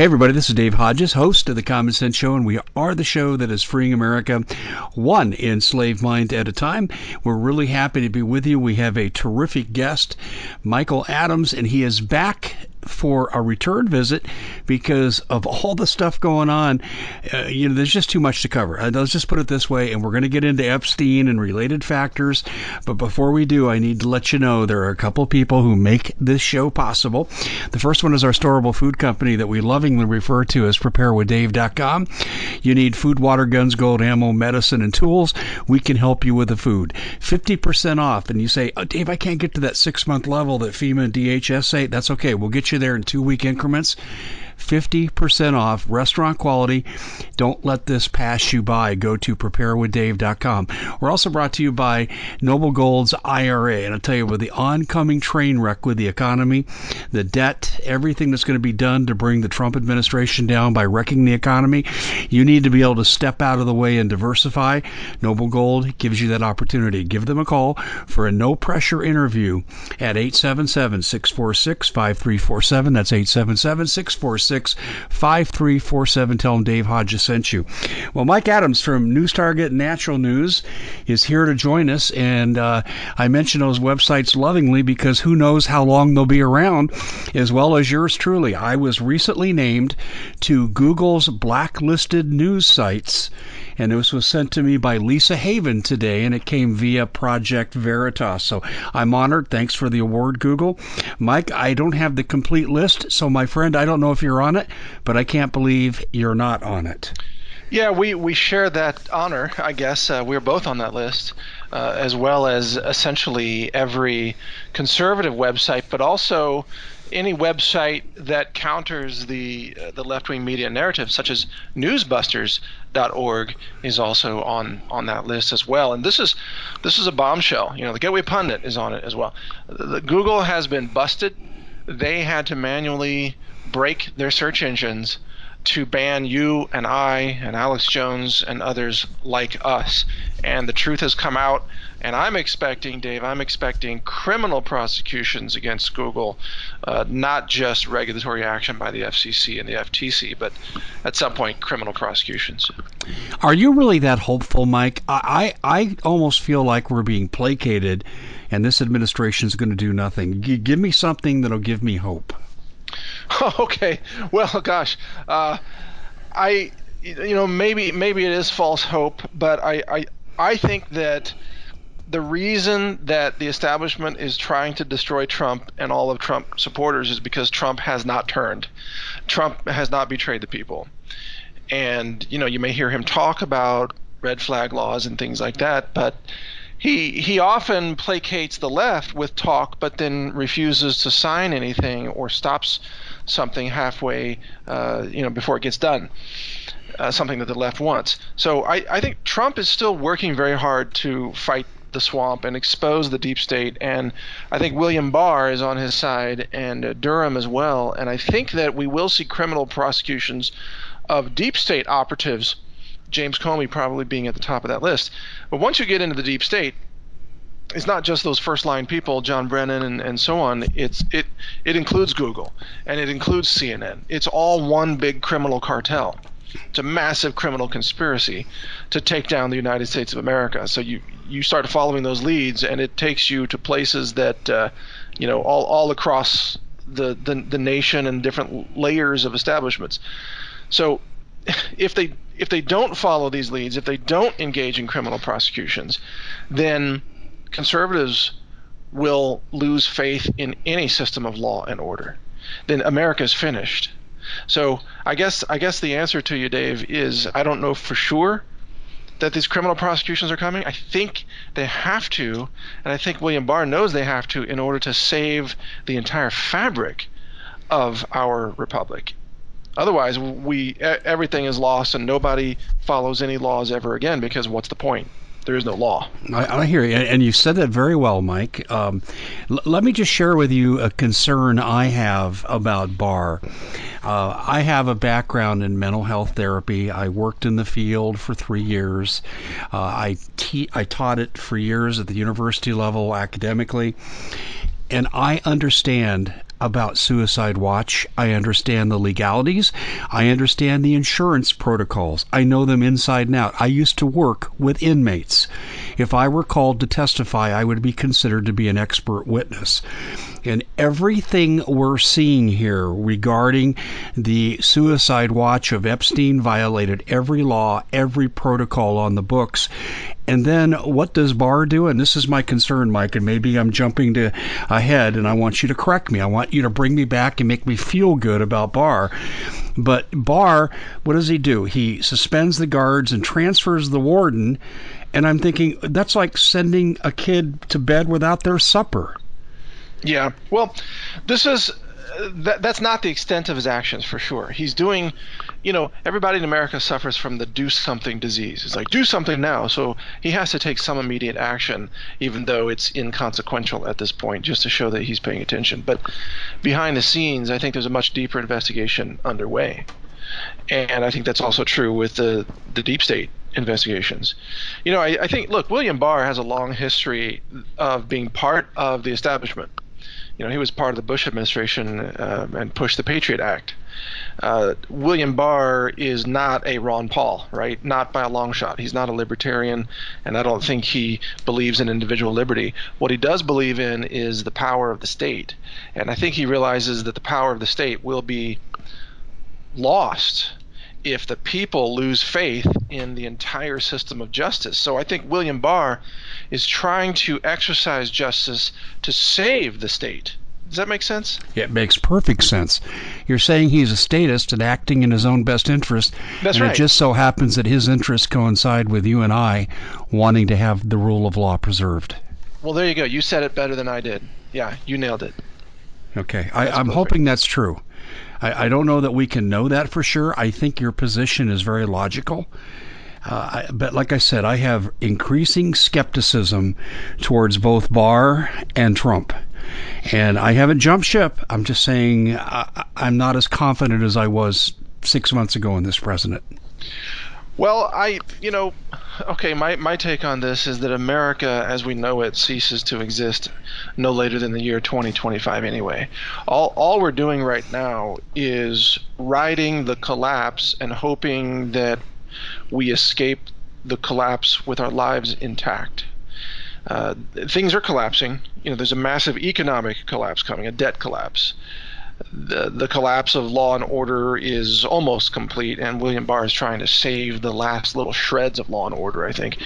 Hey, everybody, this is Dave Hodges, host of The Common Sense Show, and we are the show that is freeing America one enslaved mind at a time. We're really happy to be with you. We have a terrific guest, Michael Adams, and he is back for a return visit because of all the stuff going on. Uh, you know, there's just too much to cover. Uh, let's just put it this way, and we're going to get into Epstein and related factors. But before we do, I need to let you know there are a couple people who make this show possible. The first one is our storable food company that we lovingly refer to as preparewithdave.com. You need food, water, guns, gold, ammo, medicine, and tools. We can help you with the food. 50% off. And you say, oh, Dave, I can't get to that six month level that FEMA and DHS say. That's okay. We'll get you there in two week increments. 50% off restaurant quality. Don't let this pass you by. Go to preparewithdave.com. We're also brought to you by Noble Gold's IRA. And I'll tell you, with the oncoming train wreck with the economy, the debt, everything that's going to be done to bring the Trump administration down by wrecking the economy, you need to be able to step out of the way and diversify. Noble Gold gives you that opportunity. Give them a call for a no pressure interview at 877 646 5347. That's 877 646 5347. Tell them Dave Hodges sent you. Well, Mike Adams from News Target Natural News is here to join us. And uh, I mention those websites lovingly because who knows how long they'll be around, as well as yours truly. I was recently named to Google's blacklisted news sites and this was sent to me by Lisa Haven today, and it came via Project Veritas. So I'm honored. Thanks for the award, Google. Mike, I don't have the complete list, so my friend, I don't know if you're on it, but I can't believe you're not on it. Yeah, we, we share that honor, I guess. Uh, we're both on that list, uh, as well as essentially every conservative website, but also any website that counters the uh, the left wing media narrative, such as Newsbusters.org, is also on on that list as well. And this is this is a bombshell. You know, the Gateway Pundit is on it as well. The, the Google has been busted. They had to manually break their search engines to ban you and I and Alex Jones and others like us. And the truth has come out, and I'm expecting, Dave, I'm expecting criminal prosecutions against Google, uh, not just regulatory action by the FCC and the FTC, but at some point criminal prosecutions. Are you really that hopeful, Mike? I, I, I almost feel like we're being placated, and this administration is going to do nothing. G- give me something that'll give me hope. okay. Well, gosh, uh, I, you know, maybe maybe it is false hope, but I, I I think that the reason that the establishment is trying to destroy Trump and all of Trump supporters is because Trump has not turned. Trump has not betrayed the people. And you know, you may hear him talk about red flag laws and things like that, but he he often placates the left with talk, but then refuses to sign anything or stops something halfway, uh, you know, before it gets done. Uh, something that the left wants. So I, I think Trump is still working very hard to fight the swamp and expose the deep state. And I think William Barr is on his side and uh, Durham as well. And I think that we will see criminal prosecutions of deep state operatives, James Comey probably being at the top of that list. But once you get into the deep state, it's not just those first line people, John Brennan and, and so on. It's it it includes Google and it includes CNN. It's all one big criminal cartel. It's a massive criminal conspiracy to take down the United States of America. So you you start following those leads, and it takes you to places that uh, you know all all across the, the the nation and different layers of establishments. So if they if they don't follow these leads, if they don't engage in criminal prosecutions, then conservatives will lose faith in any system of law and order, then America is finished. So I guess I guess the answer to you, Dave, is I don't know for sure that these criminal prosecutions are coming. I think they have to, and I think William Barr knows they have to in order to save the entire fabric of our republic. Otherwise, we everything is lost and nobody follows any laws ever again because what's the point? There is no law. I, I hear you, and you said that very well, Mike. Um, l- let me just share with you a concern I have about Barr. Uh, I have a background in mental health therapy. I worked in the field for three years. Uh, I te- I taught it for years at the university level academically, and I understand about Suicide Watch. I understand the legalities. I understand the insurance protocols. I know them inside and out. I used to work with inmates. If I were called to testify, I would be considered to be an expert witness. And everything we're seeing here regarding the suicide watch of Epstein violated every law, every protocol on the books. And then what does Barr do? And this is my concern, Mike, and maybe I'm jumping to ahead and I want you to correct me. I want you to bring me back and make me feel good about Barr. But Barr, what does he do? He suspends the guards and transfers the warden. And I'm thinking that's like sending a kid to bed without their supper. Yeah. Well, this is that, that's not the extent of his actions for sure. He's doing, you know, everybody in America suffers from the do something disease. It's like do something now. So he has to take some immediate action, even though it's inconsequential at this point, just to show that he's paying attention. But behind the scenes, I think there's a much deeper investigation underway, and I think that's also true with the the deep state investigations. You know, I, I think look, William Barr has a long history of being part of the establishment you know, he was part of the Bush administration uh, and pushed the Patriot Act. Uh, William Barr is not a Ron Paul, right? Not by a long shot. He's not a libertarian, and I don't think he believes in individual liberty. What he does believe in is the power of the state, and I think he realizes that the power of the state will be lost if the people lose faith in the entire system of justice. So I think William Barr is trying to exercise justice to save the state. Does that make sense? Yeah, it makes perfect sense. You're saying he's a statist and acting in his own best interest. That's and right. it just so happens that his interests coincide with you and I wanting to have the rule of law preserved. Well, there you go. You said it better than I did. Yeah, you nailed it. Okay. I, I'm hoping that's true. I, I don't know that we can know that for sure. I think your position is very logical. Uh, but like I said, I have increasing skepticism towards both Barr and Trump. And I haven't jumped ship. I'm just saying I, I'm not as confident as I was six months ago in this president. Well, I, you know, okay, my, my take on this is that America as we know it ceases to exist no later than the year 2025 anyway. All, all we're doing right now is riding the collapse and hoping that we escape the collapse with our lives intact. Uh, things are collapsing. You know, there's a massive economic collapse coming, a debt collapse the, the collapse of law and order is almost complete, and William Barr is trying to save the last little shreds of law and order, I think.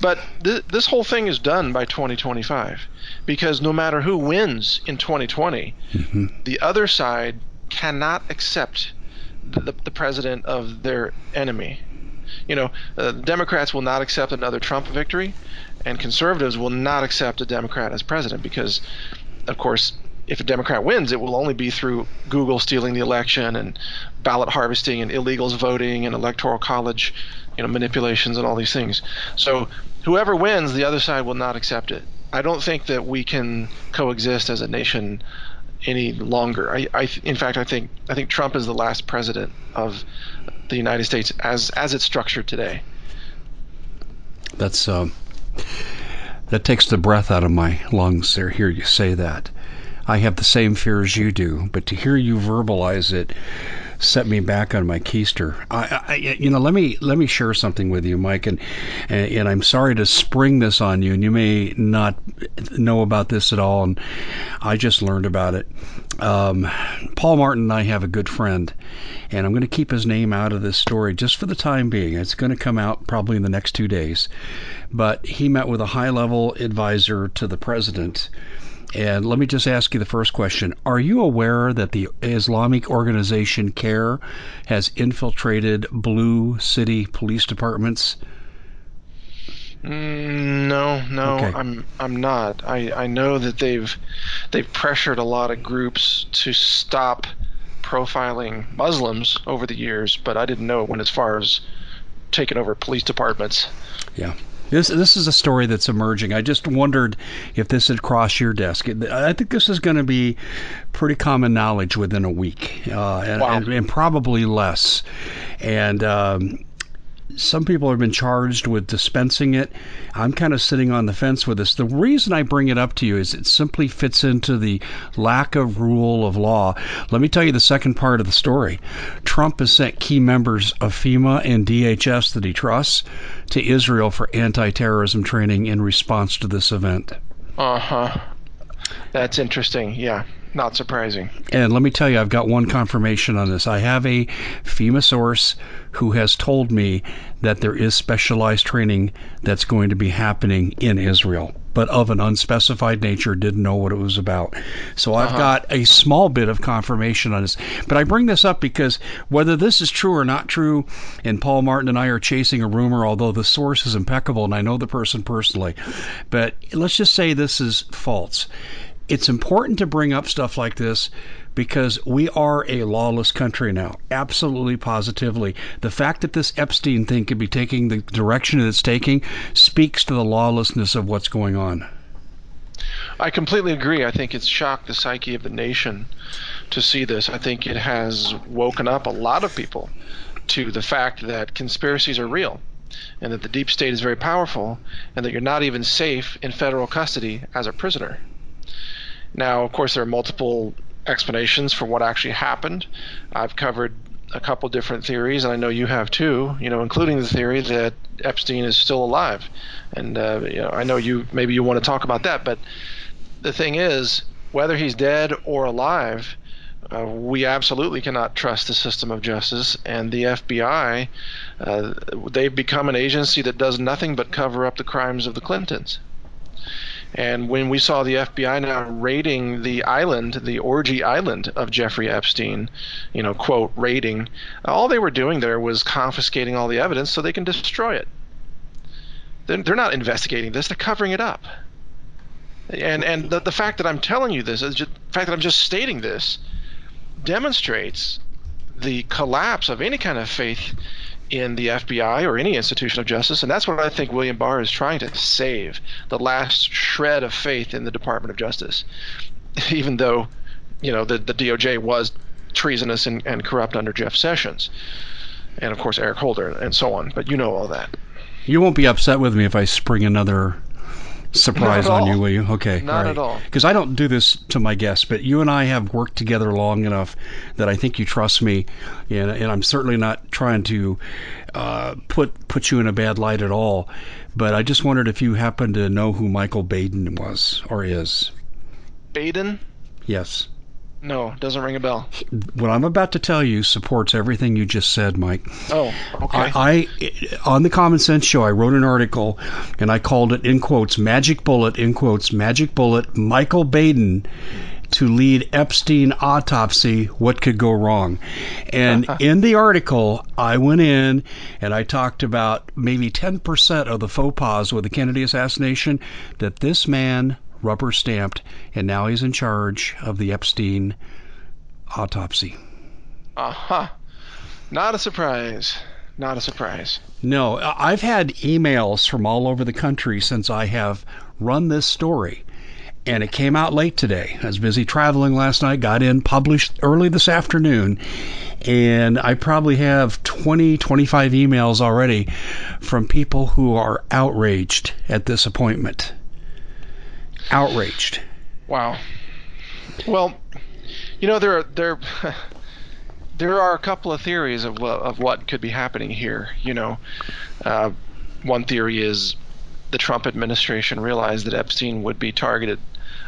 But th- this whole thing is done by 2025 because no matter who wins in 2020, mm-hmm. the other side cannot accept the, the president of their enemy. You know, uh, Democrats will not accept another Trump victory, and conservatives will not accept a Democrat as president because, of course, if a Democrat wins, it will only be through Google stealing the election and ballot harvesting and illegals voting and electoral college, you know, manipulations and all these things. So whoever wins, the other side will not accept it. I don't think that we can coexist as a nation any longer. I, I in fact, I think I think Trump is the last president of the United States as as it's structured today. That's um, that takes the breath out of my lungs. There, hear you say that. I have the same fear as you do, but to hear you verbalize it set me back on my keister. I, I, you know, let me let me share something with you, Mike, and, and I'm sorry to spring this on you, and you may not know about this at all, and I just learned about it. Um, Paul Martin and I have a good friend, and I'm going to keep his name out of this story just for the time being. It's going to come out probably in the next two days, but he met with a high-level advisor to the president and let me just ask you the first question. Are you aware that the Islamic organization CAIR has infiltrated blue city police departments? Mm, no, no, okay. I'm I'm not. I, I know that they've they've pressured a lot of groups to stop profiling Muslims over the years, but I didn't know it went as far as taking over police departments. Yeah. This this is a story that's emerging. I just wondered if this had crossed your desk. I think this is going to be pretty common knowledge within a week, uh, and, wow. and, and, probably less. And um, some people have been charged with dispensing it. I'm kind of sitting on the fence with this. The reason I bring it up to you is it simply fits into the lack of rule of law. Let me tell you the second part of the story. Trump has sent key members of FEMA and DHS that he trusts to Israel for anti terrorism training in response to this event. Uh huh. That's interesting. Yeah not surprising. And let me tell you, I've got one confirmation on this. I have a FEMA source who has told me that there is specialized training that's going to be happening in Israel, but of an unspecified nature, didn't know what it was about. So I've uh-huh. got a small bit of confirmation on this. But I bring this up because whether this is true or not true, and Paul Martin and I are chasing a rumor, although the source is impeccable and I know the person personally, but let's just say this is false it's important to bring up stuff like this because we are a lawless country now. Absolutely, positively. The fact that this Epstein thing could be taking the direction it's taking speaks to the lawlessness of what's going on. I completely agree. I think it's shocked the psyche of the nation to see this. I think it has woken up a lot of people to the fact that conspiracies are real and that the deep state is very powerful and that you're not even safe in federal custody as a prisoner. Now, of course, there are multiple explanations for what actually happened. I've covered a couple different theories, and I know you have too. You know, including the theory that Epstein is still alive. And uh, you know, I know you maybe you want to talk about that, but the thing is, whether he's dead or alive, uh, we absolutely cannot trust the system of justice. And the FBI, uh, they've become an agency that does nothing but cover up the crimes of the Clintons. And when we saw the FBI now raiding the island, the orgy island of Jeffrey Epstein, you know, quote, raiding, all they were doing there was confiscating all the evidence so they can destroy it. They're, they're not investigating this, they're covering it up. And, and the, the fact that I'm telling you this, the fact that I'm just stating this, demonstrates the collapse of any kind of faith in the FBI or any institution of justice, and that's what I think William Barr is trying to save the last shred of faith in the Department of Justice, even though, you know, the, the DOJ was treasonous and, and corrupt under Jeff Sessions, and of course Eric Holder and so on. But you know all that. You won't be upset with me if I spring another surprise on you, will you? Okay. Not right. at all. Because I don't do this to my guests, but you and I have worked together long enough that I think you trust me, and, and I'm certainly not trying to uh, put put you in a bad light at all. But I just wondered if you happen to know who Michael Baden was or is. Baden? Yes. No, doesn't ring a bell. What I'm about to tell you supports everything you just said, Mike. Oh, okay. I, I on the Common Sense Show, I wrote an article, and I called it in quotes "Magic Bullet" in quotes "Magic Bullet." Michael Baden to lead Epstein autopsy. What could go wrong? And uh-huh. in the article, I went in and I talked about maybe 10% of the faux pas with the Kennedy assassination that this man rubber stamped, and now he's in charge of the Epstein autopsy. Uh huh. Not a surprise. Not a surprise. No, I've had emails from all over the country since I have run this story. And it came out late today. I was busy traveling last night, got in, published early this afternoon. And I probably have 20, 25 emails already from people who are outraged at this appointment outraged. Wow. Well, you know there are, there there are a couple of theories of of what could be happening here. You know, uh, one theory is the Trump administration realized that Epstein would be targeted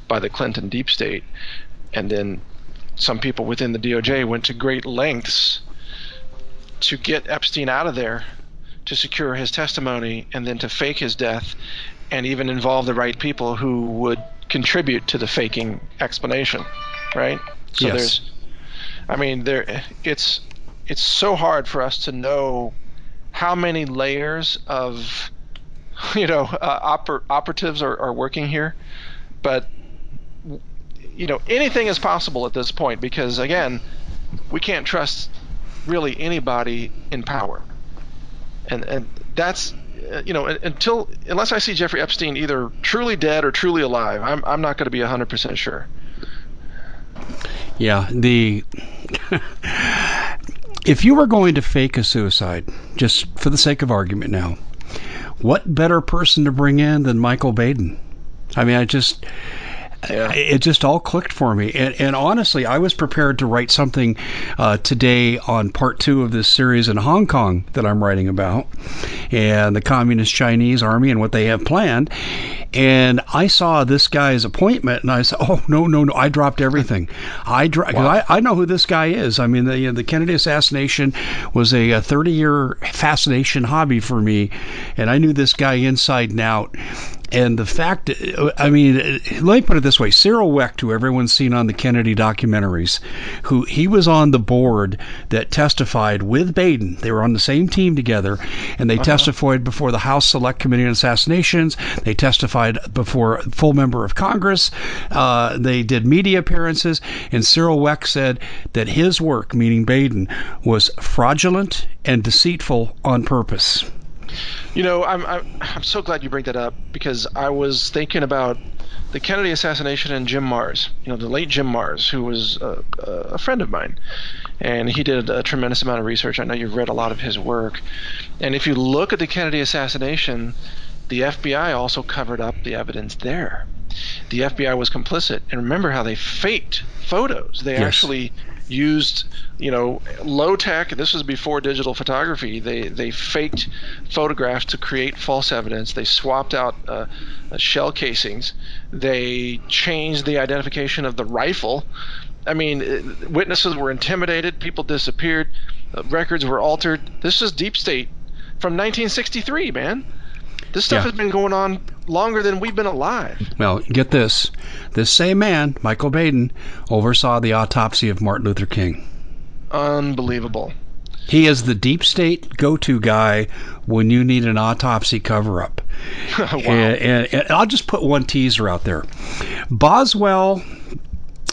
by the Clinton deep state, and then some people within the DOJ went to great lengths to get Epstein out of there to secure his testimony and then to fake his death and even involve the right people who would contribute to the faking explanation, right? So yes. there's, I mean, there it's it's so hard for us to know how many layers of you know uh, oper- operatives are, are working here, but you know anything is possible at this point because again, we can't trust really anybody in power, and and that's Uh, you know, until unless I see Jeffrey Epstein either truly dead or truly alive, I'm I'm not going to be hundred percent sure. Yeah, the If you were going to fake a suicide, just for the sake of argument now, what better person to bring in than Michael Baden? I mean, I just yeah. it just all clicked for me. And, and, honestly, I was prepared to write something uh, today on part two of this series in Hong Kong that I'm writing about, and the Communist Chinese Army and what they have planned. And I saw this guy's appointment, and I said, "Oh no, no, no! I dropped everything. I dro- wow. I, I know who this guy is. I mean, the you know, the Kennedy assassination was a, a 30 year fascination hobby for me, and I knew this guy inside and out and the fact, I mean, let me put it this way: Cyril Wecht, who everyone's seen on the Kennedy documentaries, who he was on the board that testified with Baden. They were on the same team together, and they uh-huh. testified before the House Select Committee on Assassinations. They testified before full member of Congress. Uh, they did media appearances, and Cyril Wecht said that his work, meaning Baden, was fraudulent and deceitful on purpose. You know, I'm, I'm I'm so glad you bring that up because I was thinking about the Kennedy assassination and Jim Marrs. You know, the late Jim Marrs, who was a, a friend of mine, and he did a tremendous amount of research. I know you've read a lot of his work, and if you look at the Kennedy assassination, the FBI also covered up the evidence there. The FBI was complicit, and remember how they faked photos. They yes. actually used you know low tech this was before digital photography they they faked photographs to create false evidence. They swapped out uh, uh, shell casings. They changed the identification of the rifle. I mean uh, witnesses were intimidated. People disappeared. Uh, records were altered. This is deep state from 1963 man. This stuff yeah. has been going on longer than we've been alive. Well, get this. This same man, Michael Baden, oversaw the autopsy of Martin Luther King. Unbelievable. He is the deep state go to guy when you need an autopsy cover up. Eh, wow. And, and, and, I'll just put one teaser out there. Boswell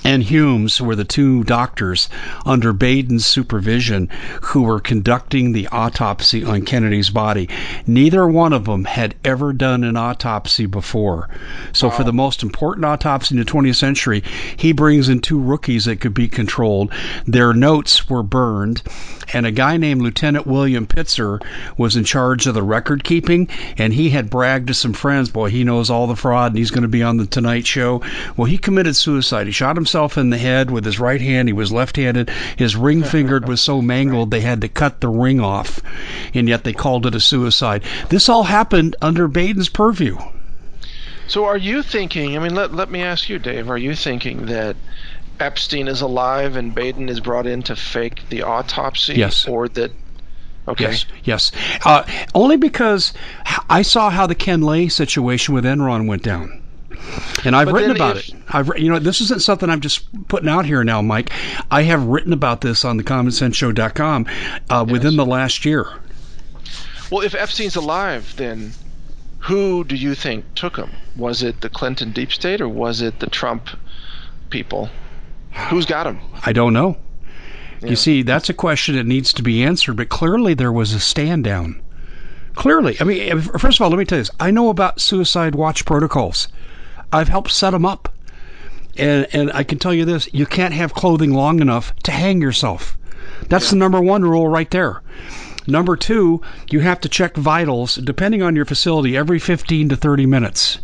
and Humes were the two doctors under Baden's supervision who were conducting the autopsy on Kennedy's body. Neither one of them had ever done an autopsy before. So, wow. for the most important autopsy in the 20th century, he brings in two rookies that could be controlled. Their notes were burned, and a guy named Lieutenant William Pitzer was in charge of the record keeping, and he had bragged to some friends, boy, he knows all the fraud and he's going to be on the Tonight Show. Well, he committed suicide. He shot himself himself in the head with his right hand. He was left-handed. His ring finger was so mangled they had to cut the ring off, and yet they called it a suicide. This all happened under Baden's purview. So, are you thinking? I mean, let let me ask you, Dave. Are you thinking that Epstein is alive and Baden is brought in to fake the autopsy? Yes. Or that Okay. Yes, yes. Uh, only because I saw how the Ken Lay situation with Enron went down. And I've but written about if, it. I've you know this isn't something I'm just putting out here now, Mike. I have written about this on the commonsenseshow.com uh, yes. within the last year. Well, if Epstein's alive, then who do you think took him? Was it the Clinton deep state or was it the Trump people? Who's got him? I don't know. Yeah. You see, that's a question that needs to be answered, but clearly there was a stand down. Clearly. I mean, first of all, let me tell you this. I know about suicide watch protocols. I've helped set them up. And, and I can tell you this you can't have clothing long enough to hang yourself. That's yeah. the number one rule right there. Number two, you have to check vitals, depending on your facility, every 15 to 30 minutes.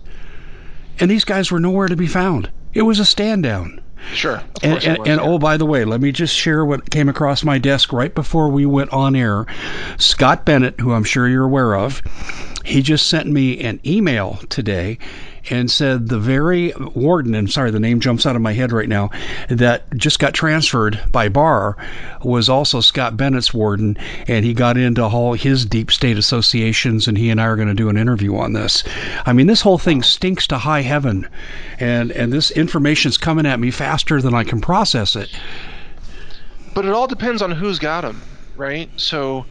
And these guys were nowhere to be found. It was a stand down. Sure. And, and, was, and yeah. oh, by the way, let me just share what came across my desk right before we went on air. Scott Bennett, who I'm sure you're aware of, he just sent me an email today and said the very warden, and sorry, the name jumps out of my head right now, that just got transferred by Barr was also Scott Bennett's warden, and he got into all his deep state associations, and he and I are going to do an interview on this. I mean, this whole thing stinks to high heaven, and and this information's coming at me faster than I can process it. But it all depends on who's got them, right? So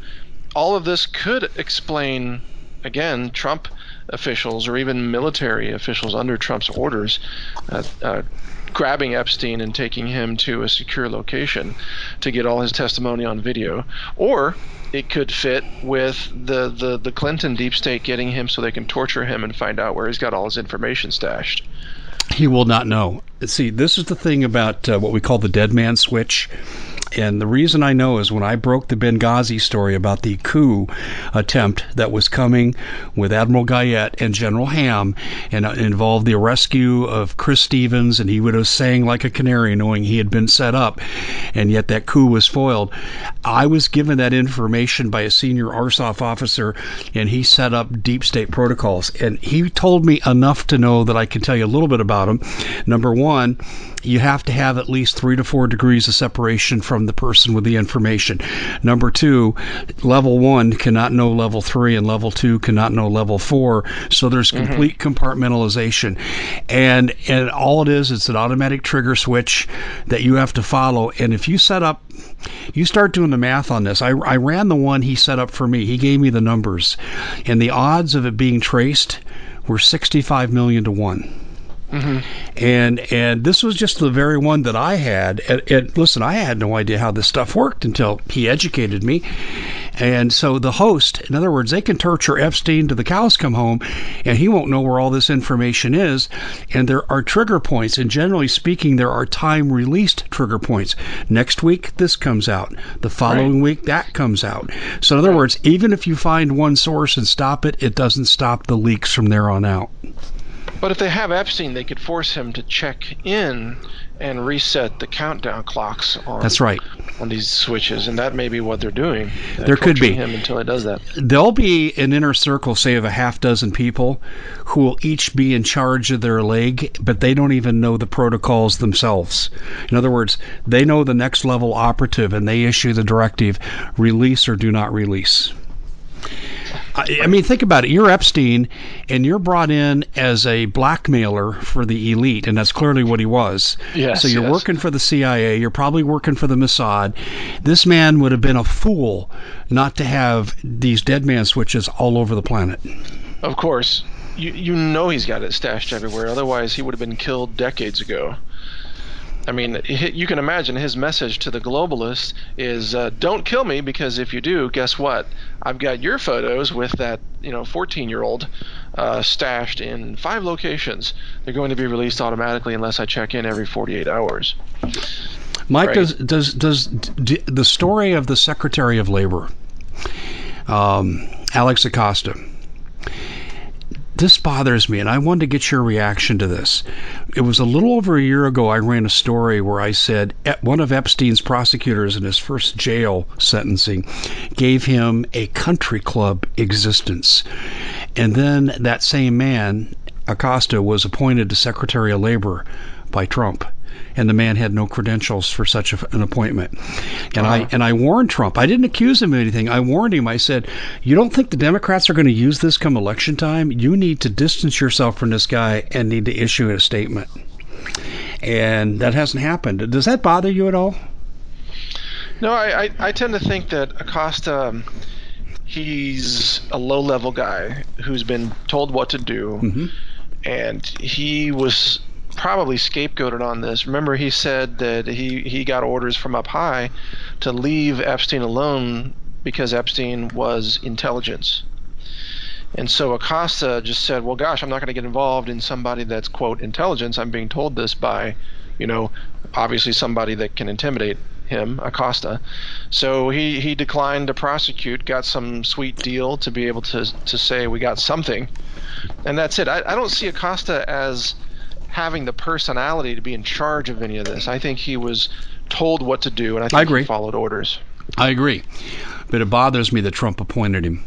all of this could explain again Trump officials or even military officials under Trump's orders uh, uh, grabbing Epstein and taking him to a secure location to get all his testimony on video. Or it could fit with the, the, the Clinton deep state getting him so they can torture him and find out where he's got all his information stashed. He will not know. See, this is the thing about uh, what we call the dead man switch. And the reason I know is when I broke the Benghazi story about the coup attempt that was coming with Admiral Guyette and General Ham and uh, involved the rescue of Chris Stevens, and he would have sang like a canary knowing he had been set up, and yet that coup was foiled. I was given that information by a senior ARSOF officer, and he set up deep state protocols. And he told me enough to know that I can tell you a little bit about them. Number one, you have to have at least three to four degrees of separation from the person with the information. Number two, level one cannot know level three, and level two cannot know level four. So there's mm-hmm. complete mm-hmm. compartmentalization, and and all it is, it's an automatic trigger switch that you have to follow. And if you set up, you start doing the math on this. I, I ran the one he set up for me. He gave me the numbers, and the odds of it being traced were 65 million to one. Mm-hmm. And and this was just the very one that I had. And, and, listen, I had no idea how this stuff worked until he educated me. And so the host, in other words, they can torture Epstein to the cows come home, and he won't know where all this information is. And there are trigger points, and generally speaking, there are time released trigger points. Next week, this comes out. The following right. week, that comes out. So in other right. words, even if you find one source and stop it, it doesn't stop the leaks from there on out. But if they have Epstein, they could force him to check in and reset the countdown clocks on That's right. on these switches, and that may be what they're doing. They're there could be him until he does that. There'll be an inner circle, say of a half dozen people, who will each be in charge of their leg, but they don't even know the protocols themselves. In other words, they know the next level operative, and they issue the directive: release or do not release. I, mean, think about it. You're Epstein, and you're brought in as a blackmailer for the elite, and that's clearly what he was. Yes, so you're yes. working for the CIA. You're probably working for the Mossad. This man would have been a fool not to have these dead man switches all over the planet. Of course. You, you know he's got it stashed everywhere. Otherwise, he would have been killed decades ago. I mean, you can imagine his message to the globalists is, uh, "Don't kill me because if you do, guess what? I've got your photos with that, you know, 14-year-old uh, stashed in five locations. They're going to be released automatically unless I check in every 48 hours." Mike, right. does does does the story of the Secretary of Labor, um, Alex Acosta? This bothers me, and I wanted to get your reaction to this. It was a little over a year ago I ran a story where I said one of Epstein's prosecutors in his first jail sentencing gave him a country club existence. And then that same man, Acosta, was appointed to Secretary of Labor by Trump and the man had no credentials for such a, an appointment. And uh-huh. I and I warned Trump. I didn't accuse him of anything. I warned him. I said, "You don't think the Democrats are going to use this come election time? You need to distance yourself from this guy and need to issue a statement." And that hasn't happened. Does that bother you at all? No, I, I, I tend to think that Acosta, um, he's a low level guy who's been told what to do. Mm-hmm. And he was probably scapegoated on this. Remember, he said that he, he got orders from up high to leave Epstein alone because Epstein was intelligence. And so Acosta just said, well, gosh, I'm not going to get involved in somebody that's, quote, intelligence. I'm being told this by, you know, obviously somebody that can intimidate him, Acosta. So he, he declined to prosecute, got some sweet deal to be able to, to say we got something. And that's it. I, I don't see Acosta as having the personality to be in charge of any of this. I think he was told what to do, and I think I agree. he followed orders. I agree, but it bothers me that Trump appointed him.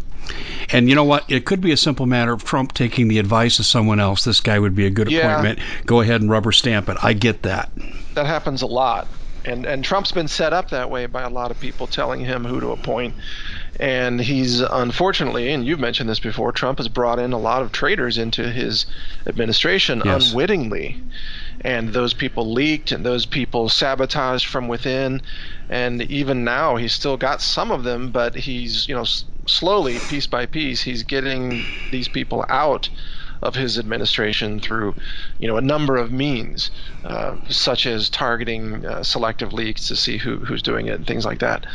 And you know what? It could be a simple matter of Trump taking the advice of someone else. This guy would be a good yeah. appointment. Go ahead and rubber stamp it. I get that. That happens a lot. And and Trump's been set up that way by a lot of people telling him who to appoint. And he's unfortunately, and you've mentioned this before, Trump has brought in a lot of traitors into his administration yes. unwittingly. And those people leaked and those people sabotaged from within. And even now, he's still got some of them, but he's, you know, s- slowly, piece by piece, he's getting these people out of his administration through, you know, a number of means, uh, such as targeting uh, selective leaks to see who, who's doing it and things like that.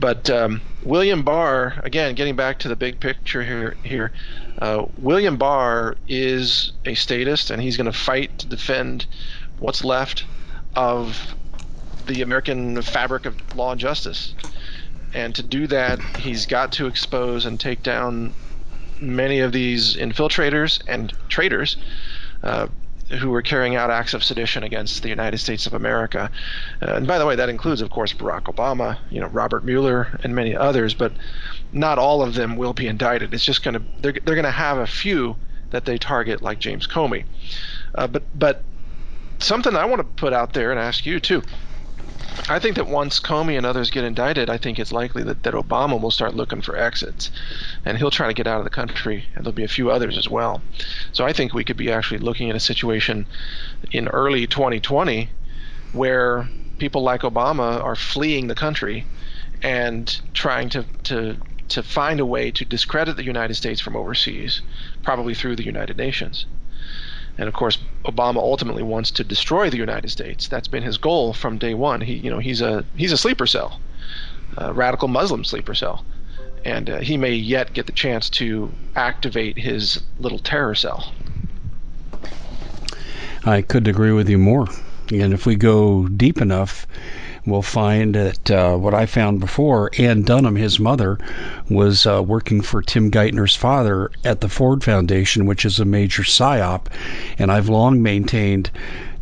But um, William Barr, again, getting back to the big picture here, here uh, William Barr is a statist, and he's going to fight to defend what's left of the American fabric of law and justice. And to do that, he's got to expose and take down many of these infiltrators and traitors uh, who were carrying out acts of sedition against the United States of America. Uh, and by the way, that includes, of course, Barack Obama, you know, Robert Mueller, and many others. But not all of them will be indicted. It's just going to they're they're going to have a few that they target, like James Comey. Uh, but but something I want to put out there and ask you too. I think that once Comey and others get indicted, I think it's likely that, that Obama will start looking for exits. And he'll try to get out of the country, and there'll be a few others as well. So I think we could be actually looking at a situation in early 2020 where people like Obama are fleeing the country and trying to, to, to find a way to discredit the United States from overseas, probably through the United Nations. And of course, Obama ultimately wants to destroy the United States. That's been his goal from day one. He, you know, he's a he's a sleeper cell, a radical Muslim sleeper cell, and uh, he may yet get the chance to activate his little terror cell. I couldn't agree with you more. And if we go deep enough, we'll find that uh, what I found before, Ann Dunham, his mother, was uh, working for Tim Geithner's father at the Ford Foundation, which is a major psyop. And I've long maintained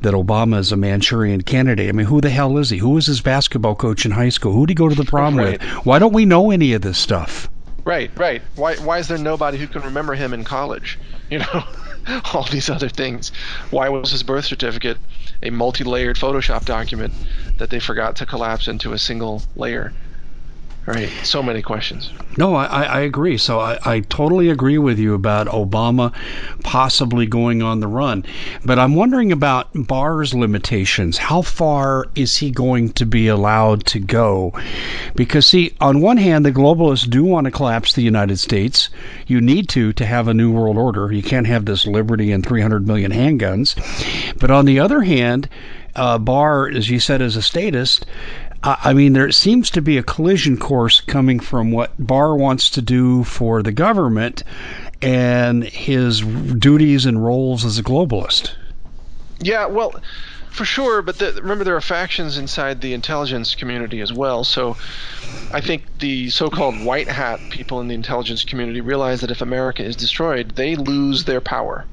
that Obama is a Manchurian candidate. I mean, who the hell is he? Who was his basketball coach in high school? Who did he go to the prom right. with? Why don't we know any of this stuff? Right, right. Why, why is there nobody who can remember him in college? You know, all these other things. Why was his birth certificate a multi-layered Photoshop document that they forgot to collapse into a single layer. Right. So many questions. No, I, I agree. So I, I totally agree with you about Obama possibly going on the run. But I'm wondering about Barr's limitations. How far is he going to be allowed to go? Because, see, on one hand, the globalists do want to collapse the United States. You need to to have a new world order. You can't have this liberty and 300 million handguns. But on the other hand, uh, Barr, as you said, is a statist I mean, there seems to be a collision course coming from what Barr wants to do for the government and his duties and roles as a globalist. Yeah, well, for sure, but the, remember there are factions inside the intelligence community as well. So I think the so-called white hat people in the intelligence community realize that if America is destroyed, they lose their power.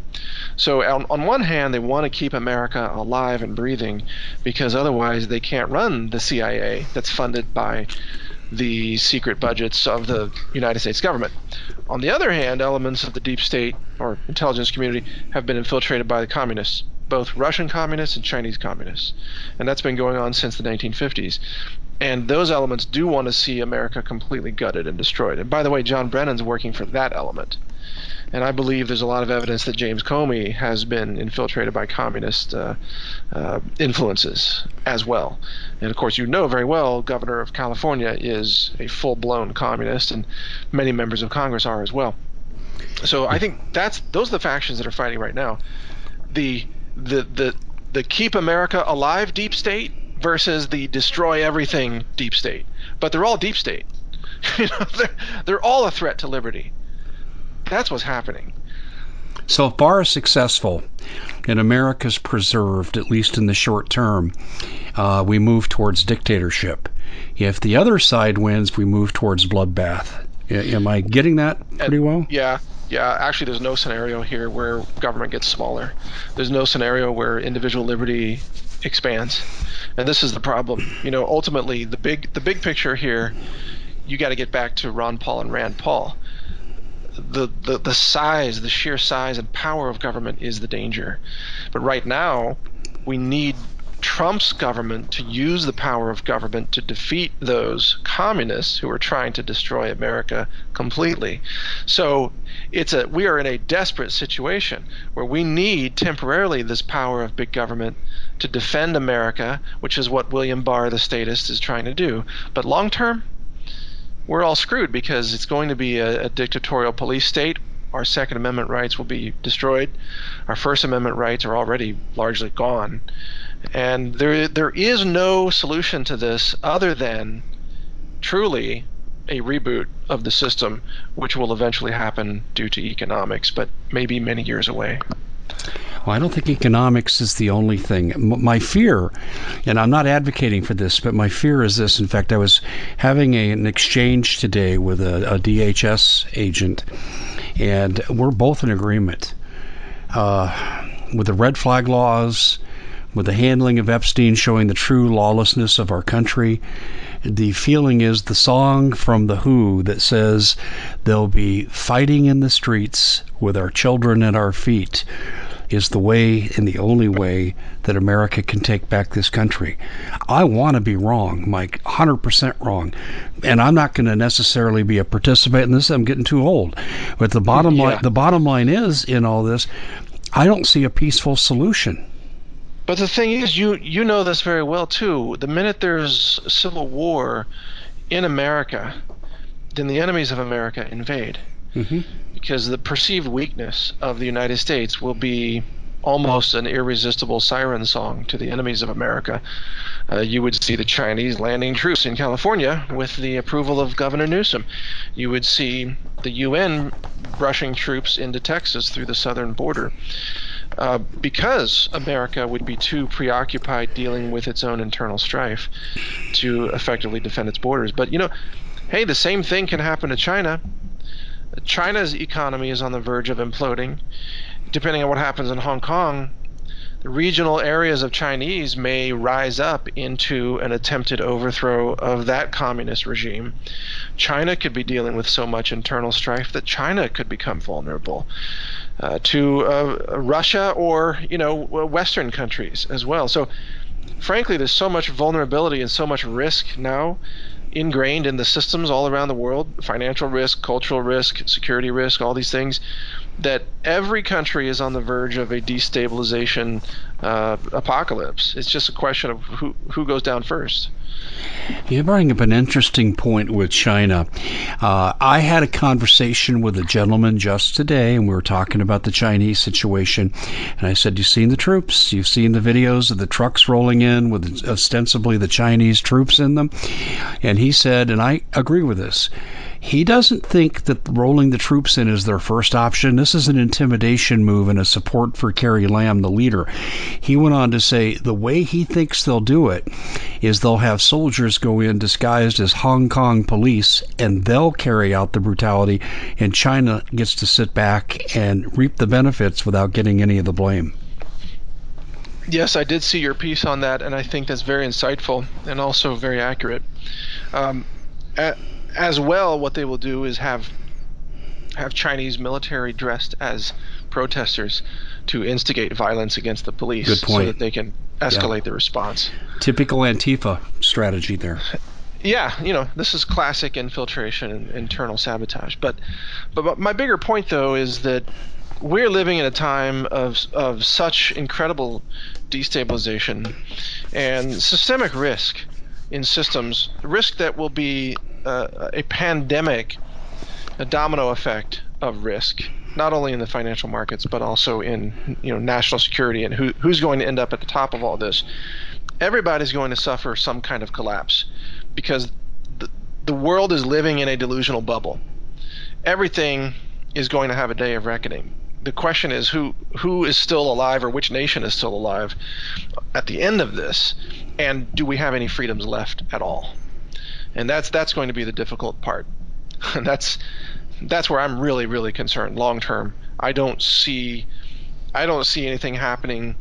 So on, on one hand, they want to keep America alive and breathing because otherwise they can't run the CIA that's funded by the secret budgets of the United States government. On the other hand, elements of the deep state or intelligence community have been infiltrated by the communists, both Russian communists and Chinese communists. And that's been going on since the 1950s. And those elements do want to see America completely gutted and destroyed. And by the way, John Brennan's working for that element. And I believe there's a lot of evidence that James Comey has been infiltrated by communist uh, uh, influences as well. And of course, you know very well, Governor of California is a full blown communist, and many members of Congress are as well. So I think that's those are the factions that are fighting right now. The the the the keep America alive deep state versus the destroy everything deep state. But they're all deep state. you know, they're, they're all a threat to liberty. That's what's happening. So if Barr is successful and America's preserved, at least in the short term, uh, we move towards dictatorship. If the other side wins, we move towards bloodbath. Am I getting that pretty well? Yeah, yeah. Actually, there's no scenario here where government gets smaller. There's no scenario where individual liberty expands, and this is the problem. You know, ultimately, the big the big picture here, you got to get back to Ron Paul and Rand Paul the, the, the size, the sheer size and power of government is the danger. But right now, we need Trump's government to use the power of government to defeat those communists who are trying to destroy America completely. So it's a we are in a desperate situation where we need temporarily this power of big government to defend America, which is what William Barr, the statist, is trying to do. But long term, we're all screwed because it's going to be a, a, dictatorial police state. Our Second Amendment rights will be destroyed. Our First Amendment rights are already largely gone. And there, there is no solution to this other than truly a reboot of the system, which will eventually happen due to economics, but maybe many years away. Well, I don't think economics is the only thing. My fear, and I'm not advocating for this, but my fear is this. In fact, I was having a, an exchange today with a, a DHS agent, and we're both in agreement uh, with the red flag laws, with the handling of Epstein showing the true lawlessness of our country. The feeling is the song from The Who that says they'll be fighting in the streets with our children at our feet is the way and the only way that America can take back this country. I want to be wrong, Mike, 100% wrong. And I'm not going to necessarily be a participant in this. I'm getting too old. But the bottom Yeah. line the bottom line is in all this, I don't see a peaceful solution. But the thing is, you you know this very well too. The minute there's civil war in America, then the enemies of America invade hmm because the perceived weakness of the United States will be almost an irresistible siren song to the enemies of America. Uh, you would see the Chinese landing troops in California with the approval of Governor Newsom. You would see the UN rushing troops into Texas through the southern border. Uh, because America would be too preoccupied dealing with its own internal strife to effectively defend its borders. But you know, hey, the same thing can happen to China. China's economy is on the verge of imploding. Depending on what happens in Hong Kong, the regional areas of Chinese may rise up into an attempted overthrow of that communist regime. China could be dealing with so much internal strife that China could become vulnerable uh, to uh, Russia or you know Western countries as well. So, frankly, there's so much vulnerability and so much risk now ingrained in the systems all around the world financial risk, cultural risk, security risk, all these things that every country is on the verge of a destabilization uh, apocalypse. It's just a question of who, who goes down first. You bring up an interesting point with China. Uh, I had a conversation with a gentleman just today, and we were talking about the Chinese situation. And I said, You've seen the troops. You've seen the videos of the trucks rolling in with ostensibly the Chinese troops in them. And he said, and I agree with this. He doesn't think that rolling the troops in is their first option. This is an intimidation move and a support for Carrie Lam, the leader. He went on to say the way he thinks they'll do it is they'll have soldiers go in disguised as Hong Kong police and they'll carry out the brutality, and China gets to sit back and reap the benefits without getting any of the blame. Yes, I did see your piece on that, and I think that's very insightful and also very accurate. Um, a- as well, what they will do is have have Chinese military dressed as protesters to instigate violence against the police, Good point. so that they can escalate the response. Typical Antifa strategy there. Yeah, you know, this is classic infiltration and internal sabotage. But, but my bigger point though is that we're living in a time of of such incredible destabilization and systemic risk in systems, risk that will be uh, a pandemic, a domino effect of risk, not only in the financial markets but also in you know national security and who who's going to end up at the top of all this. Everybody's going to suffer some kind of collapse because the, the world is living in a delusional bubble. Everything is going to have a day of reckoning. The question is who who is still alive or which nation is still alive at the end of this, and do we have any freedoms left at all? And that's that's going to be the difficult part. And that's that's where I'm really really concerned long term. I don't see I don't see anything happening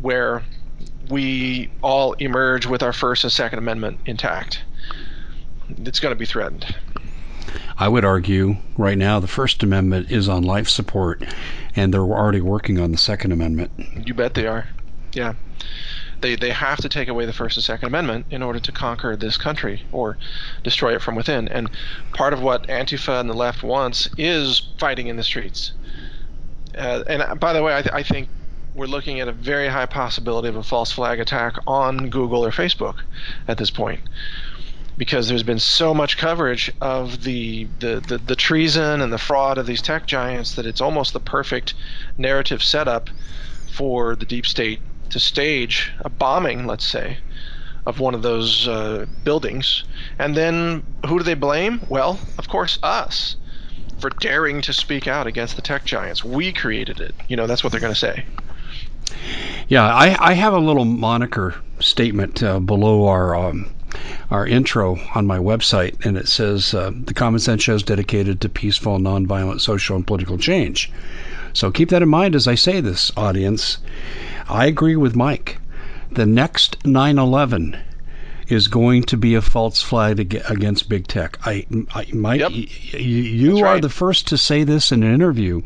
where we all emerge with our First and Second Amendment intact. It's going to be threatened. I would argue right now the First Amendment is on life support, and they're already working on the Second Amendment. You bet they are. Yeah. They, they have to take away the First and Second Amendment in order to conquer this country or destroy it from within. And part of what Antifa and the left wants is fighting in the streets. Uh, and by the way, I, th- I think we're looking at a very high possibility of a false flag attack on Google or Facebook at this point because there's been so much coverage of the, the, the, the, treason and the fraud of these tech giants that it's almost the perfect narrative setup for the deep state to stage a bombing, let's say, of one of those uh, buildings. And then who do they blame? Well, of course, us for daring to speak out against the tech giants. We created it. You know, that's what they're going to say. Yeah, I, I have a little moniker statement uh, below our um, our intro on my website, and it says uh, the Common Sense Show is dedicated to peaceful, nonviolent social and political change. So keep that in mind as I say this, audience. I agree with Mike. The next 9 11 is going to be a false flag against big tech. I, I Mike, yep. y- you That's are right. the first to say this in an interview,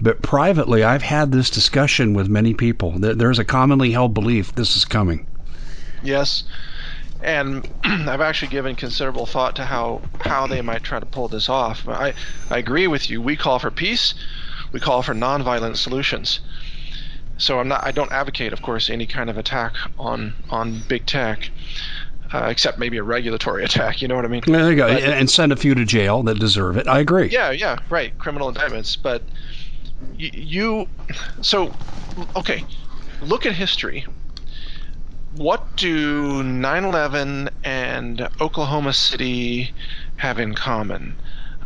but privately, I've had this discussion with many people. There's a commonly held belief this is coming. Yes, and I've actually given considerable thought to how how they might try to pull this off. I I agree with you. We call for peace. We call for nonviolent solutions. So I'm not. I don't advocate, of course, any kind of attack on on big tech uh, except maybe a regulatory attack. You know what I mean? There you go. But, and send a few to jail that deserve it. I agree. Yeah, yeah, right. Criminal indictments. But y- you, so, okay, look at history. What do 9 11 and Oklahoma City have in common?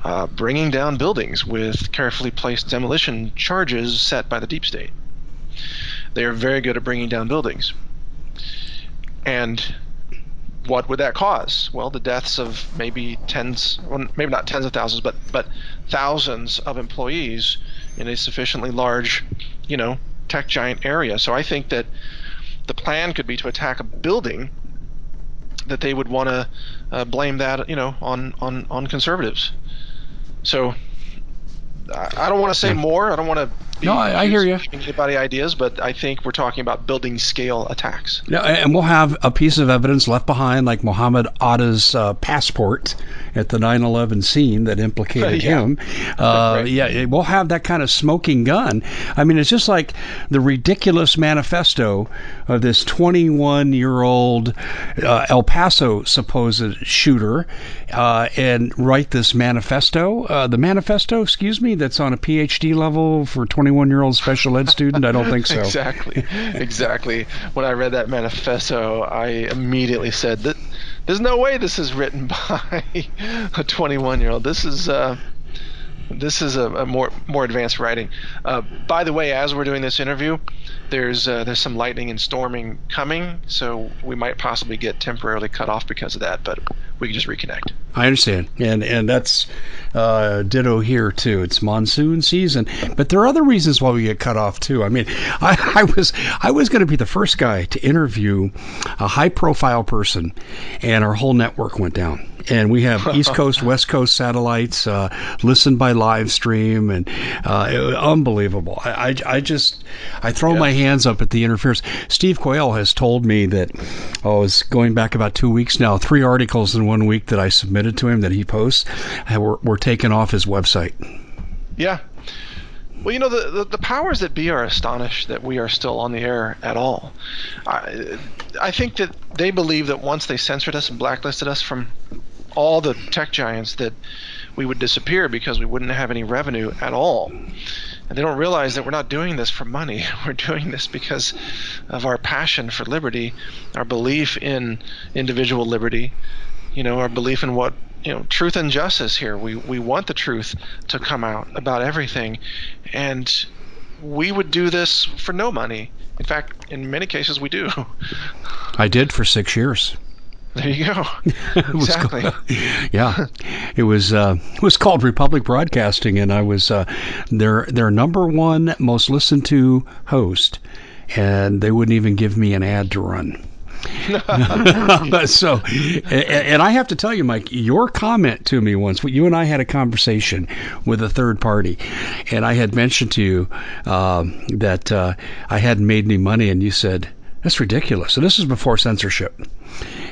Uh, bringing down buildings with carefully placed demolition charges set by the deep state. They are very good at bringing down buildings. And what would that cause? Well, the deaths of maybe tens, well, maybe not tens of thousands, but but thousands of employees in a sufficiently large, you know, tech giant area. So I think that the plan could be to attack a building that they would want to uh, blame that, you know, on on on conservatives. So I don't want to say more. I don't want to no, I, I hear you. Anybody ideas, but I think we're talking about building scale attacks. Yeah, and we'll have a piece of evidence left behind, like Muhammad Atta's uh, passport at the 9/11 scene that implicated yeah. him. Uh, right. Yeah, we'll have that kind of smoking gun. I mean, it's just like the ridiculous manifesto of this 21-year-old uh, El Paso supposed shooter, uh, and write this manifesto. Uh, the manifesto, excuse me, that's on a PhD level for 21 year old special ed student? I don't think so. exactly. Exactly. When I read that manifesto, I immediately said that there's no way this is written by a 21 year old. This is. Uh, this is a, a, more more advanced writing. Uh, by the way, as we're doing this interview, there's uh, there's some lightning and storming coming, so we might possibly get temporarily cut off because of that. But we can just reconnect. I understand, and and that's uh, ditto here too. It's monsoon season, but there are other reasons why we get cut off too. I mean, I, I was I was going to be the first guy to interview a high profile person, and our whole network went down and we have East Coast, West Coast satellites uh, listened by live stream, and uh, it, unbelievable. I, I, I, just I throw yeah. my hands up at the interference. Steve Quayle has told me that oh, it's going back about two weeks now. Three articles in one week that I submitted to him that he posts were, were taken off his website. Yeah, well, you know, the, the, the, powers that be are astonished that we are still on the air at all. I, I think that they believe that once they censored us and blacklisted us from all the tech giants, that we would disappear because we wouldn't have any revenue at all. And they don't realize that we're not doing this for money. We're doing this because of our passion for liberty, our belief in individual liberty, you know, our belief in what you know truth and justice here. We we want the truth to come out about everything, and we would do this for no money. In fact, in many cases, we do. I did for six years. There you go. exactly. yeah, it was uh, it was called Republic Broadcasting, and I was uh, their their number one most listened to host, and they wouldn't even give me an ad to run. so, and I have to tell you, Mike, your comment to me once, you and I had a conversation with a third party, and I had mentioned to you um, that uh, I hadn't made any money, and you said, that's ridiculous. So this is before censorship.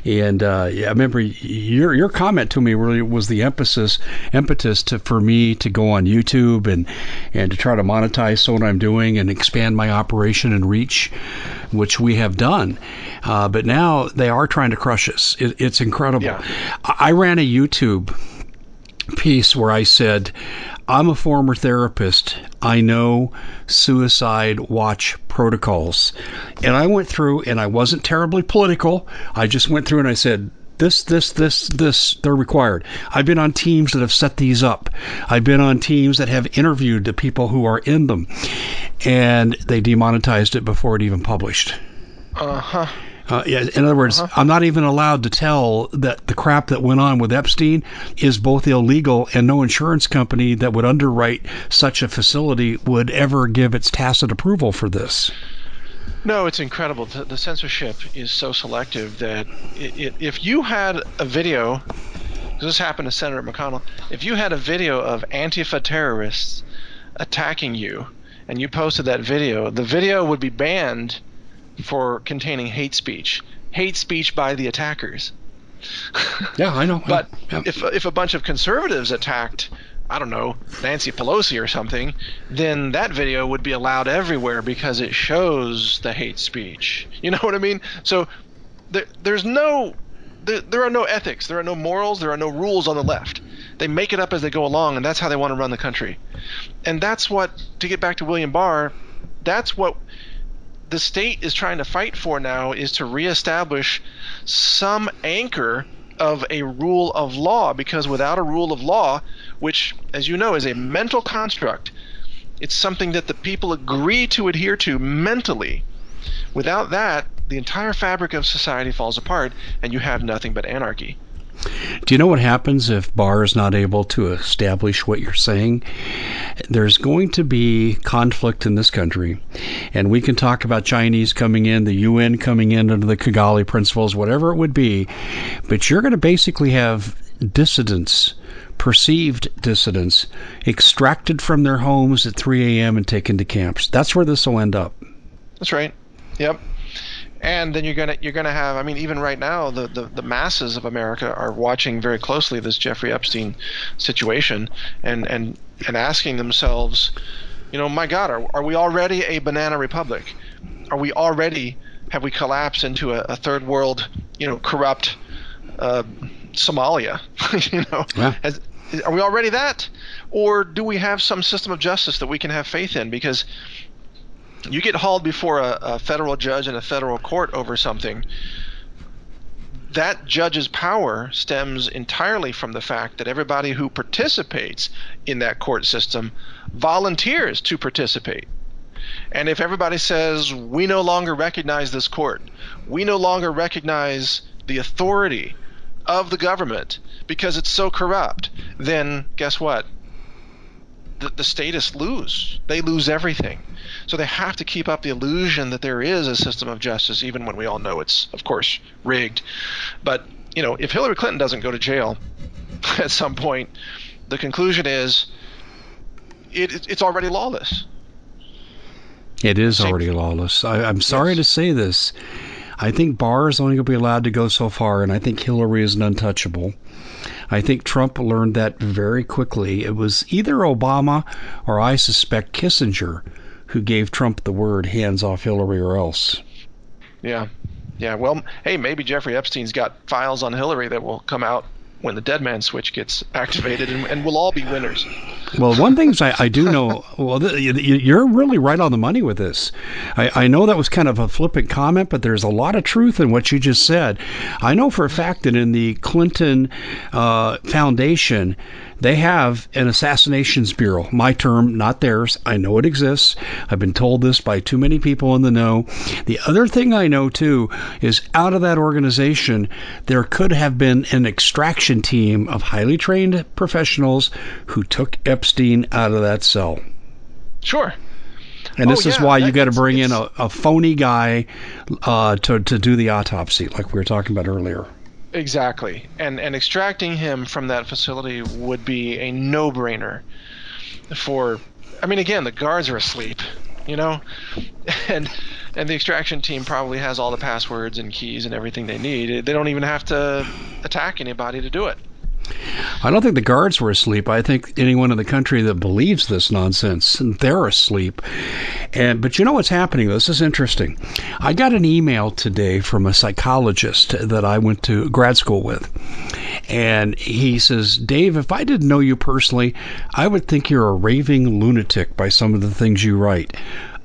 And uh, yeah, I remember your your comment to me really was the emphasis impetus to for me to go on YouTube and and to try to monetize what I'm doing and expand my operation and reach, which we have done. Uh, but now they are trying to crush us. It, it's incredible. Yeah. I, I ran a YouTube piece where I said I'm a former therapist. I know suicide watch protocols. And I went through and I wasn't terribly political. I just went through and I said, this, this, this, this, they're required. I've been on teams that have set these up. I've been on teams that have interviewed the people who are in them, and they demonetized it before it even published. Uh huh. Uh, yeah, in other words, Uh-huh. I'm not even allowed to tell that the crap that went on with Epstein is both illegal and no insurance company that would underwrite such a facility would ever give its tacit approval for this. No, it's incredible. The, the censorship is so selective that it, it, if you had a video, this happened to Senator McConnell, if you had a video of Antifa terrorists attacking you and you posted that video, the video would be banned for containing hate speech. Hate speech by the attackers. Yeah, I know. But Yeah. if if a bunch of conservatives attacked, I don't know, Nancy Pelosi or something, then that video would be allowed everywhere because it shows the hate speech. You know what I mean? So there, there's no there, there are no ethics, there are no morals, there are no rules on the left. They make it up as they go along, and that's how they want to run the country. And that's what, to get back to William Barr, that's what the state is trying to fight for now is to reestablish some anchor of a rule of law because without a rule of law which as you know is a mental construct it's something that the people agree to adhere to mentally without that the entire fabric of society falls apart and you have nothing but anarchy Do you know what happens if Barr is not able to establish what you're saying? There's going to be conflict in this country, and we can talk about Chinese coming in, the UN coming in under the Kigali principles, whatever it would be, but you're going to basically have dissidents, perceived dissidents, extracted from their homes at 3 a.m. and taken to camps. That's where this will end up. That's right. Yep. And then you're gonna you're gonna have I mean even right now the, the, the masses of America are watching very closely this Jeffrey Epstein situation and and, and asking themselves, you know, my God, are, are we already a banana republic? Are we already have we collapsed into a, a third world, you know, corrupt uh, Somalia? you know, Yeah. Has, are we already that, or do we have some system of justice that we can have faith in? Because you get hauled before a, a federal judge in a federal court over something, that judge's power stems entirely from the fact that everybody who participates in that court system volunteers to participate. And if everybody says, we no longer recognize this court, we no longer recognize the authority of the government because it's so corrupt, then guess what? The, the statists lose. They lose everything. So they have to keep up the illusion that there is a system of justice, even when we all know it's, of course, rigged. But, you know, if Hillary Clinton doesn't go to jail at some point, the conclusion is it, it- it's already lawless. It is Same- already lawless. I, I'm sorry Yes. to say this. I think Barr is only going to be allowed to go so far, and I think Hillary is an untouchable. I think Trump learned that very quickly. It was either Obama or I suspect Kissinger who gave Trump the word hands off Hillary or else. Yeah. Yeah. Well, hey, maybe Jeffrey Epstein's got files on Hillary that will come out when the dead man switch gets activated, and, and we'll all be winners. Well, one thing I, I do know, well, th- you- you're really right on the money with this. I, I know that was kind of a flippant comment, but there's a lot of truth in what you just said. I know for a fact that in the Clinton uh, Foundation, they have an assassinations bureau. My term, not theirs. I know it exists. I've been told this by too many people in the know. The other thing I know too is out of that organization, there could have been an extraction team of highly trained professionals who took Epstein out of that cell. Sure. And Oh, this is why you got to bring in a, a phony guy uh, to, to do the autopsy, like we were talking about earlier. Exactly. And and extracting him from that facility would be a no-brainer for I mean again, the guards are asleep, you know? And and the extraction team probably has all the passwords and keys and everything they need. They don't even have to attack anybody to do it. I don't think the guards were asleep. I think anyone in the country that believes this nonsense, they're asleep. And but you know what's happening? This is interesting. I got an email today from a psychologist that I went to grad school with. And he says, Dave, if I didn't know you personally, I would think you're a raving lunatic by some of the things you write.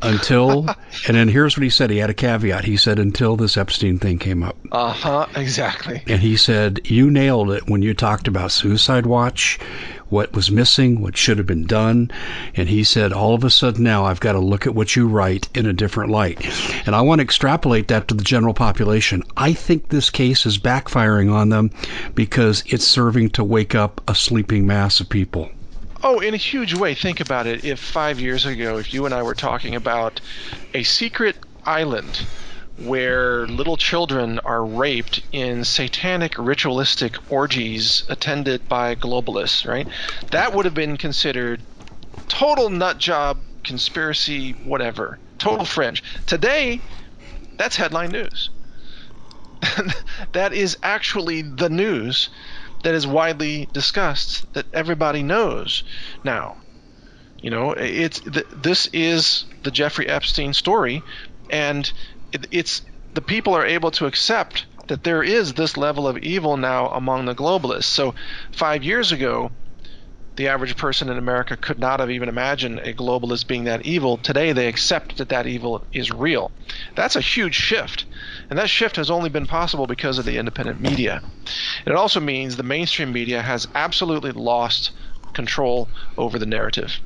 Until, and then here's what he said. He had a caveat. He said, until this Epstein thing came up. Uh huh, exactly. And he said, you nailed it when you talked about Suicide Watch, what was missing, what should have been done. And he said, all of a sudden now I've got to look at what you write in a different light. And I want to extrapolate that to the general population. I think this case is backfiring on them because it's serving to wake up a sleeping mass of people. Oh, in a huge way. Think about it. If five years ago, if you and I were talking about a secret island where little children are raped in satanic ritualistic orgies attended by globalists, right? That would have been considered total nut job, conspiracy, whatever, total fringe. Today, that's headline news. that is actually the news that is widely discussed that everybody knows now. You know, it's th- this is the Jeffrey Epstein story, and it, it's the people are able to accept that there is this level of evil now among the globalists. So, five years ago, the average person in America could not have even imagined a globalist being that evil. Today, they accept that that evil is real. That's a huge shift. And that shift has only been possible because of the independent media. It also means the mainstream media has absolutely lost control over the narrative.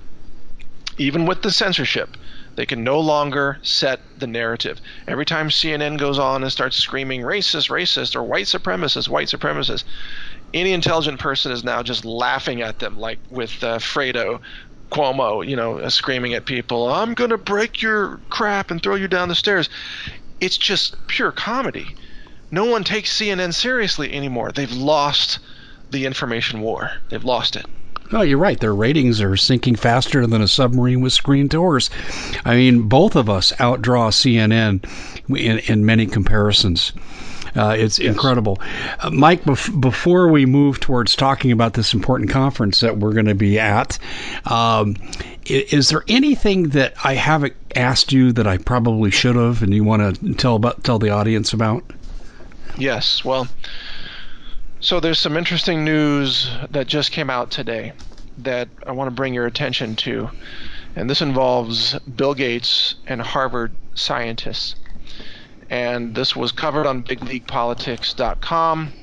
Even with the censorship, they can no longer set the narrative. Every time CNN goes on and starts screaming racist, racist, or white supremacist, white supremacist, any intelligent person is now just laughing at them, like with uh, Fredo Cuomo, you know, uh, screaming at people, I'm going to break your crap and throw you down the stairs. It's just pure comedy. No one takes CNN seriously anymore. They've lost the information war. They've lost it. No, you're right. Their ratings are sinking faster than a submarine with screen doors. I mean, both of us outdraw CNN in, in many comparisons. Uh, it's yes. incredible. Uh, Mike, bef- before we move towards talking about this important conference that we're going to be at, um, is, is, there anything that I haven't asked you that I probably should have, and you want to tell about tell the audience about? Yes. Well, so there's some interesting news that just came out today that I want to bring your attention to, and this involves Bill Gates and Harvard scientists and this was covered on BigLeaguePolitics.com.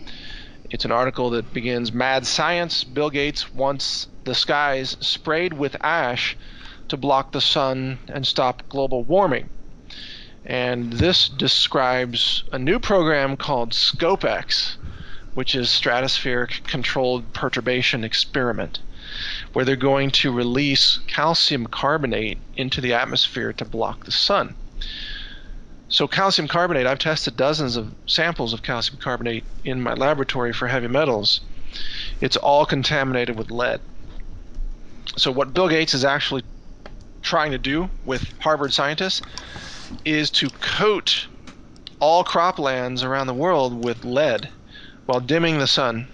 It's an article that begins Mad Science. Bill Gates wants the skies sprayed with ash to block the sun and stop global warming. And this describes a new program called SCOPEX, which is Stratospheric Controlled Perturbation Experiment, where they're going to release calcium carbonate into the atmosphere to block the sun. So calcium carbonate, I've tested dozens of samples of calcium carbonate in my laboratory for heavy metals. It's all contaminated with lead. So what Bill Gates is actually trying to do with Harvard scientists is to coat all croplands around the world with lead while dimming the sun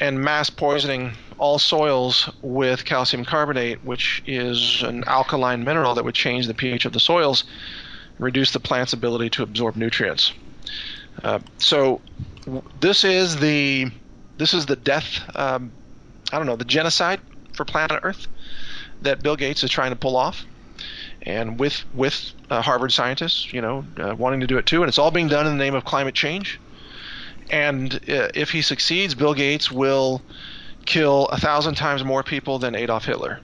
and mass poisoning all soils with calcium carbonate, which is an alkaline mineral that would change the pH of the soils reduce the plant's ability to absorb nutrients. Uh, so this is the this is the death um, I don't know the genocide for planet Earth that Bill Gates is trying to pull off, and with with uh, Harvard scientists, you know, uh, wanting to do it too, and it's all being done in the name of climate change. And uh, if he succeeds, Bill Gates will kill a thousand times more people than Adolf Hitler.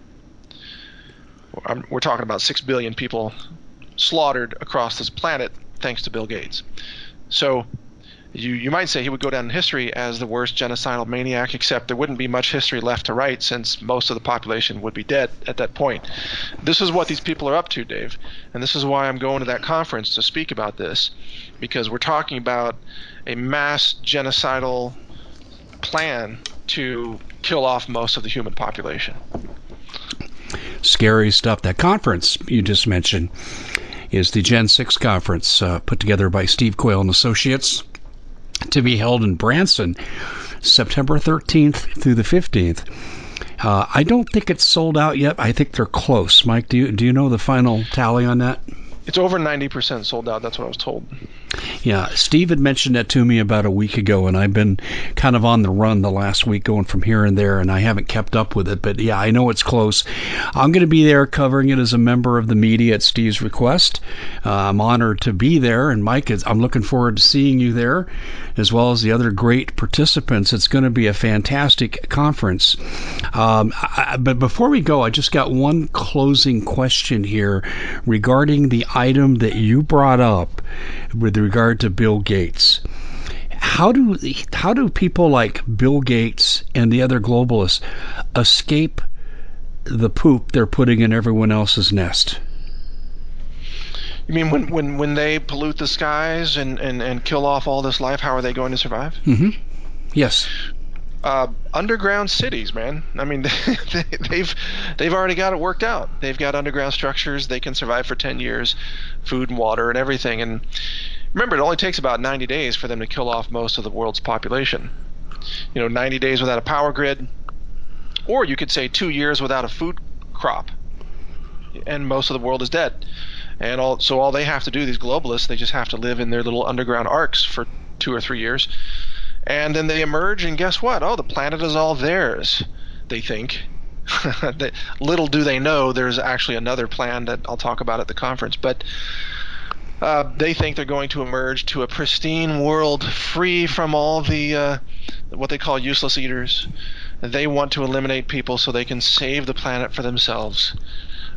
we're talking about six billion people slaughtered across this planet thanks to Bill Gates. So you, you might say he would go down in history as the worst genocidal maniac, except there wouldn't be much history left to write since most of the population would be dead at that point. This is what these people are up to, Dave. And this is why I'm going to that conference to speak about this, because we're talking about a mass genocidal plan to kill off most of the human population. Scary stuff. That conference you just mentioned is the Gen 6 conference uh, put together by Steve Quayle and Associates to be held in Branson September 13th through the 15th. Uh, I don't think it's sold out yet. I think they're close. Mike, do you do you know the final tally on that? It's over 90% sold out. That's what I was told. Yeah, Steve had mentioned that to me about a week ago, and I've been kind of on the run the last week, going from here and there, and I haven't kept up with it. But yeah, I know it's close. I'm going to be there covering it as a member of the media at Steve's request. Uh, I'm honored to be there, and Mike, is, I'm looking forward to seeing you there, as well as the other great participants. It's going to be a fantastic conference. Um, I, but before we go, I just got one closing question here regarding the item that you brought up with regard to Bill Gates. How do how do people like Bill Gates and the other globalists escape the poop they're putting in everyone else's nest? You mean when, when, when they pollute the skies and, and, and kill off all this life, how are they going to survive? Mm-hmm. Yes. Uh, underground cities, man. I mean, they, they've they've already got it worked out. They've got underground structures. They can survive for ten years, food and water and everything. And remember, it only takes about 90 days for them to kill off most of the world's population. You know, 90 days without a power grid, or you could say two years without a food crop, and most of the world is dead. And all, so all they have to do, these globalists, they just have to live in their little underground arks for two or three years and then they emerge, and guess what? Oh, the planet is all theirs, they think. Little do they know there's actually another plan that I'll talk about at the conference. But uh, they think they're going to emerge to a pristine world free from all the uh, what they call useless eaters. They want to eliminate people so they can save the planet for themselves.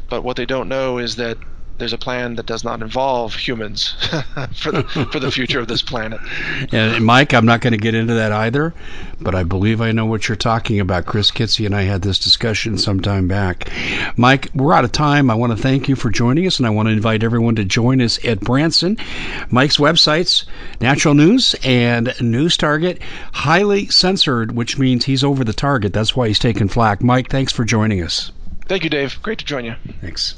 But what they don't know is that there's a plan that does not involve humans for the for the future of this planet. And Mike, I'm not going to get into that either, but I believe I know what you're talking about. Chris Kitze and I had this discussion some time back. Mike, we're out of time. I want to thank you for joining us, and I want to invite everyone to join us at Branson. Mike's websites, Natural News and News Target, highly censored, which means he's over the target. That's why he's taking flack. Mike, thanks for joining us. Thank you, Dave. Great to join you. Thanks.